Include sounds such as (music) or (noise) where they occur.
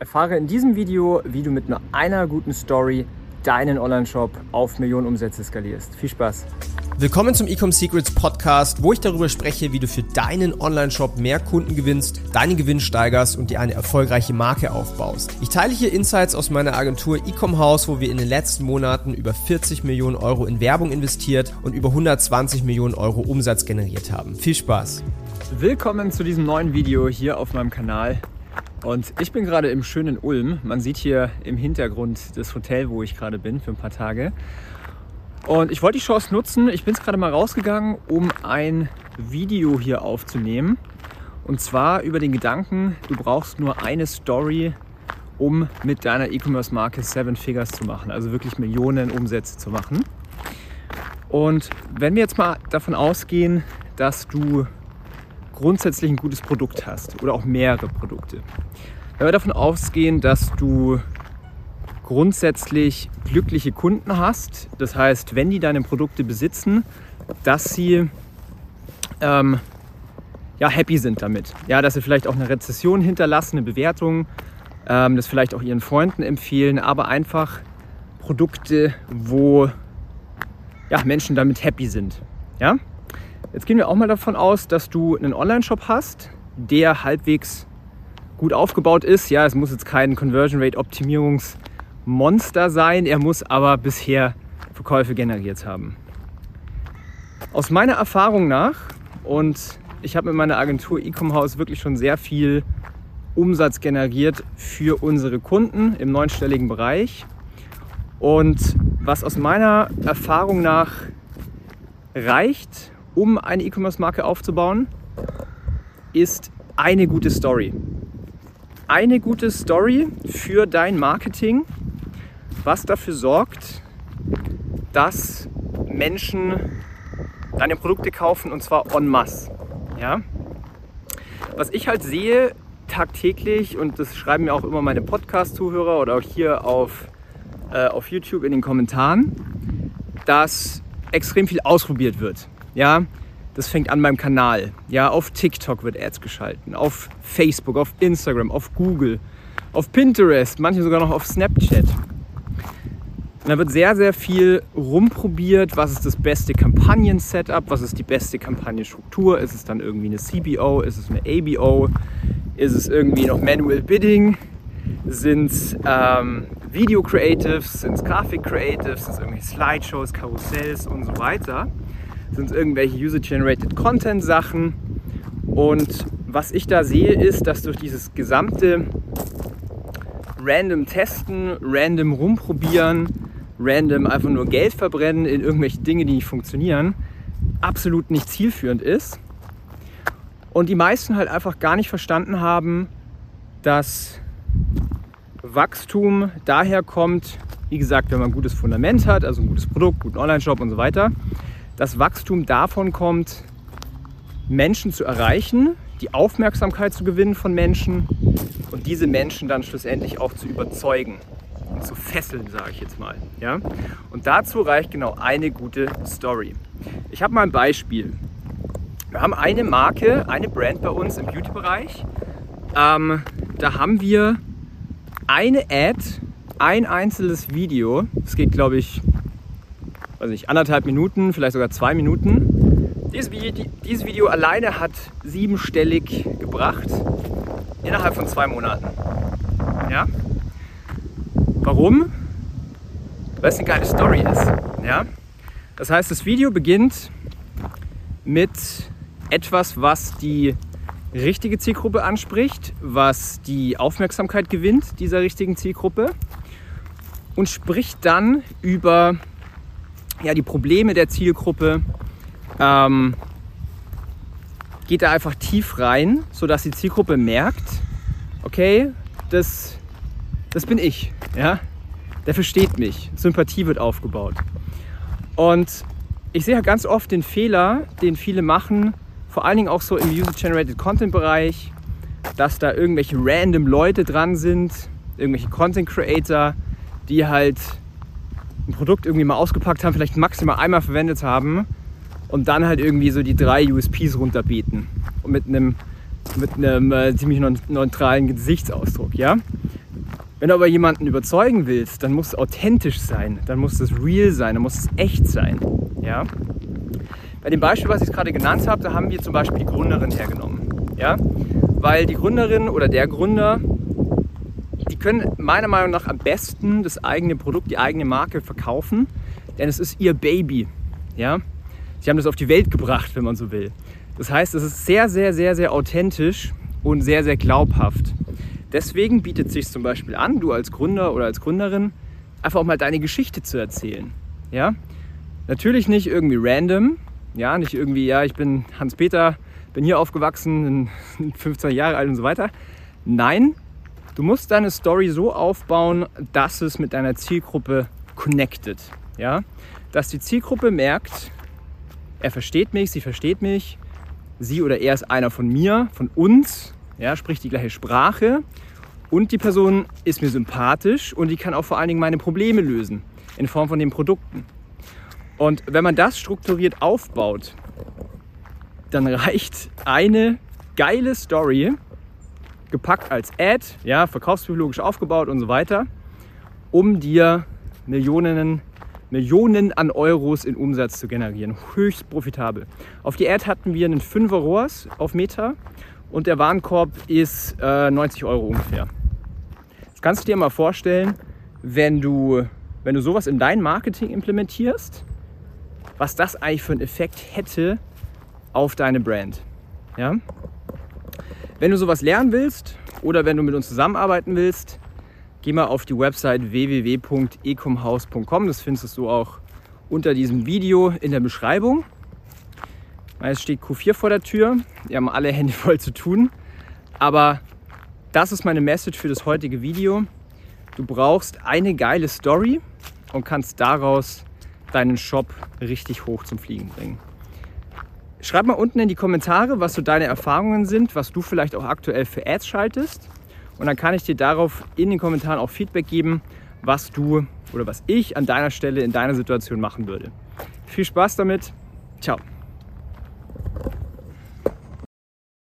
Erfahre in diesem Video, wie du mit nur einer guten Story deinen Online-Shop auf Millionen Umsätze skalierst. Viel Spaß! Willkommen zum Ecom Secrets Podcast, wo ich darüber spreche, wie du für deinen Online-Shop mehr Kunden gewinnst, deinen Gewinn steigerst und dir eine erfolgreiche Marke aufbaust. Ich teile hier Insights aus meiner Agentur Ecom House, wo wir in den letzten Monaten über 40 Millionen Euro in Werbung investiert und über 120 Millionen Euro Umsatz generiert haben. Viel Spaß! Willkommen zu diesem neuen Video hier auf meinem Kanal. Und ich bin gerade im schönen Ulm. Man sieht hier im Hintergrund das Hotel, wo ich gerade bin für ein paar Tage. Und ich wollte die Chance nutzen. Ich bin jetzt gerade mal rausgegangen, um ein Video hier aufzunehmen. Und zwar über den Gedanken, du brauchst nur eine Story, um mit deiner E-Commerce-Marke Seven Figures zu machen. Also wirklich Millionen Umsätze zu machen. Und wenn wir jetzt mal davon ausgehen, dass du grundsätzlich ein gutes Produkt hast oder auch mehrere Produkte. Wenn wir davon ausgehen, dass du grundsätzlich glückliche Kunden hast, das heißt, wenn die deine Produkte besitzen, dass sie ähm, ja, happy sind damit. Ja, dass sie vielleicht auch eine Rezession hinterlassen, eine Bewertung, ähm, das vielleicht auch ihren Freunden empfehlen, aber einfach Produkte, wo ja, Menschen damit happy sind. Ja? Jetzt gehen wir auch mal davon aus, dass du einen Online-Shop hast, der halbwegs gut aufgebaut ist. Ja, es muss jetzt kein Conversion Rate Optimierungsmonster sein, er muss aber bisher Verkäufe generiert haben. Aus meiner Erfahrung nach, und ich habe mit meiner Agentur Ecom House wirklich schon sehr viel Umsatz generiert für unsere Kunden im neunstelligen Bereich. Und was aus meiner Erfahrung nach reicht, um eine E-Commerce-Marke aufzubauen, ist eine gute Story. Eine gute Story für dein Marketing, was dafür sorgt, dass Menschen deine Produkte kaufen und zwar en masse. Ja? Was ich halt sehe tagtäglich und das schreiben mir auch immer meine Podcast-Zuhörer oder auch hier auf, äh, auf YouTube in den Kommentaren, dass extrem viel ausprobiert wird. Ja, das fängt an beim Kanal. Ja, auf TikTok wird Ads geschalten, auf Facebook, auf Instagram, auf Google, auf Pinterest, manche sogar noch auf Snapchat. Und da wird sehr, sehr viel rumprobiert, was ist das beste Kampagnen-Setup, was ist die beste Kampagnenstruktur, ist es dann irgendwie eine CBO, ist es eine ABO, ist es irgendwie noch Manual Bidding, sind es ähm, Video Creatives, sind es Grafik Creatives, sind es irgendwelche Slideshows, Karussells und so weiter sind es irgendwelche User-Generated Content-Sachen. Und was ich da sehe, ist, dass durch dieses gesamte random Testen, random rumprobieren, random einfach nur Geld verbrennen in irgendwelche Dinge, die nicht funktionieren, absolut nicht zielführend ist. Und die meisten halt einfach gar nicht verstanden haben, dass Wachstum daher kommt, wie gesagt, wenn man ein gutes Fundament hat, also ein gutes Produkt, guten Online-Shop und so weiter, das Wachstum davon kommt, Menschen zu erreichen, die Aufmerksamkeit zu gewinnen von Menschen und diese Menschen dann schlussendlich auch zu überzeugen und zu fesseln, sage ich jetzt mal. Ja? Und dazu reicht genau eine gute Story. Ich habe mal ein Beispiel. Wir haben eine Marke, eine Brand bei uns im Beauty-Bereich. Ähm, da haben wir eine Ad, ein einzelnes Video. Es geht, glaube ich, weiß nicht, anderthalb Minuten, vielleicht sogar zwei Minuten. Dieses Video, dieses Video alleine hat siebenstellig gebracht innerhalb von zwei Monaten. Ja? Warum? Weil es eine geile Story ist. Ja? Das heißt, das Video beginnt mit etwas, was die richtige Zielgruppe anspricht, was die Aufmerksamkeit gewinnt dieser richtigen Zielgruppe und spricht dann über ja, die Probleme der Zielgruppe, ähm, geht da einfach tief rein, sodass die Zielgruppe merkt, okay, das, das bin ich, ja, der versteht mich, Sympathie wird aufgebaut. Und ich sehe ja ganz oft den Fehler, den viele machen, vor allen Dingen auch so im User-Generated Content-Bereich, dass da irgendwelche random Leute dran sind, irgendwelche Content Creator, die halt ein Produkt irgendwie mal ausgepackt haben, vielleicht maximal einmal verwendet haben und dann halt irgendwie so die drei USPs runterbeten und mit einem, mit einem äh, ziemlich neutralen Gesichtsausdruck, ja. Wenn du aber jemanden überzeugen willst, dann muss es authentisch sein, dann muss es real sein, dann muss es echt sein. Ja? Bei dem Beispiel, was ich gerade genannt habe, da haben wir zum Beispiel die Gründerin hergenommen. Ja? Weil die Gründerin oder der Gründer, können meiner Meinung nach am besten das eigene Produkt, die eigene Marke verkaufen, denn es ist ihr Baby. Ja? Sie haben das auf die Welt gebracht, wenn man so will. Das heißt, es ist sehr, sehr, sehr, sehr authentisch und sehr, sehr glaubhaft. Deswegen bietet es sich zum Beispiel an, du als Gründer oder als Gründerin einfach auch mal deine Geschichte zu erzählen. Ja? Natürlich nicht irgendwie random, ja, nicht irgendwie, ja, ich bin Hans-Peter, bin hier aufgewachsen, (laughs) 15 Jahre alt und so weiter. Nein, du musst deine Story so aufbauen, dass es mit deiner Zielgruppe connected. Ja? Dass die Zielgruppe merkt, er versteht mich, sie versteht mich, sie oder er ist einer von mir, von uns, ja, spricht die gleiche Sprache und die Person ist mir sympathisch und die kann auch vor allen Dingen meine Probleme lösen in Form von den Produkten. Und wenn man das strukturiert aufbaut, dann reicht eine geile Story, gepackt als Ad, ja, verkaufspsychologisch aufgebaut und so weiter, um dir Millionen, Millionen an Euros in Umsatz zu generieren. Höchst profitabel. Auf die Ad hatten wir einen 5er ROAS auf Meta und der Warenkorb ist äh, 90 Euro ungefähr. Das kannst du dir mal vorstellen, wenn du, wenn du sowas in dein Marketing implementierst, was das eigentlich für einen Effekt hätte auf deine Brand. Ja? Wenn du sowas lernen willst oder wenn du mit uns zusammenarbeiten willst, geh mal auf die Website www.ecomhaus.com. Das findest du auch unter diesem Video in der Beschreibung. Es steht Q4 vor der Tür. Wir haben alle Hände voll zu tun. Aber das ist meine Message für das heutige Video. Du brauchst eine geile Story und kannst daraus deinen Shop richtig hoch zum Fliegen bringen. Schreib mal unten in die Kommentare, was so deine Erfahrungen sind, was du vielleicht auch aktuell für Ads schaltest. Und dann kann ich dir darauf in den Kommentaren auch Feedback geben, was du oder was ich an deiner Stelle in deiner Situation machen würde. Viel Spaß damit. Ciao.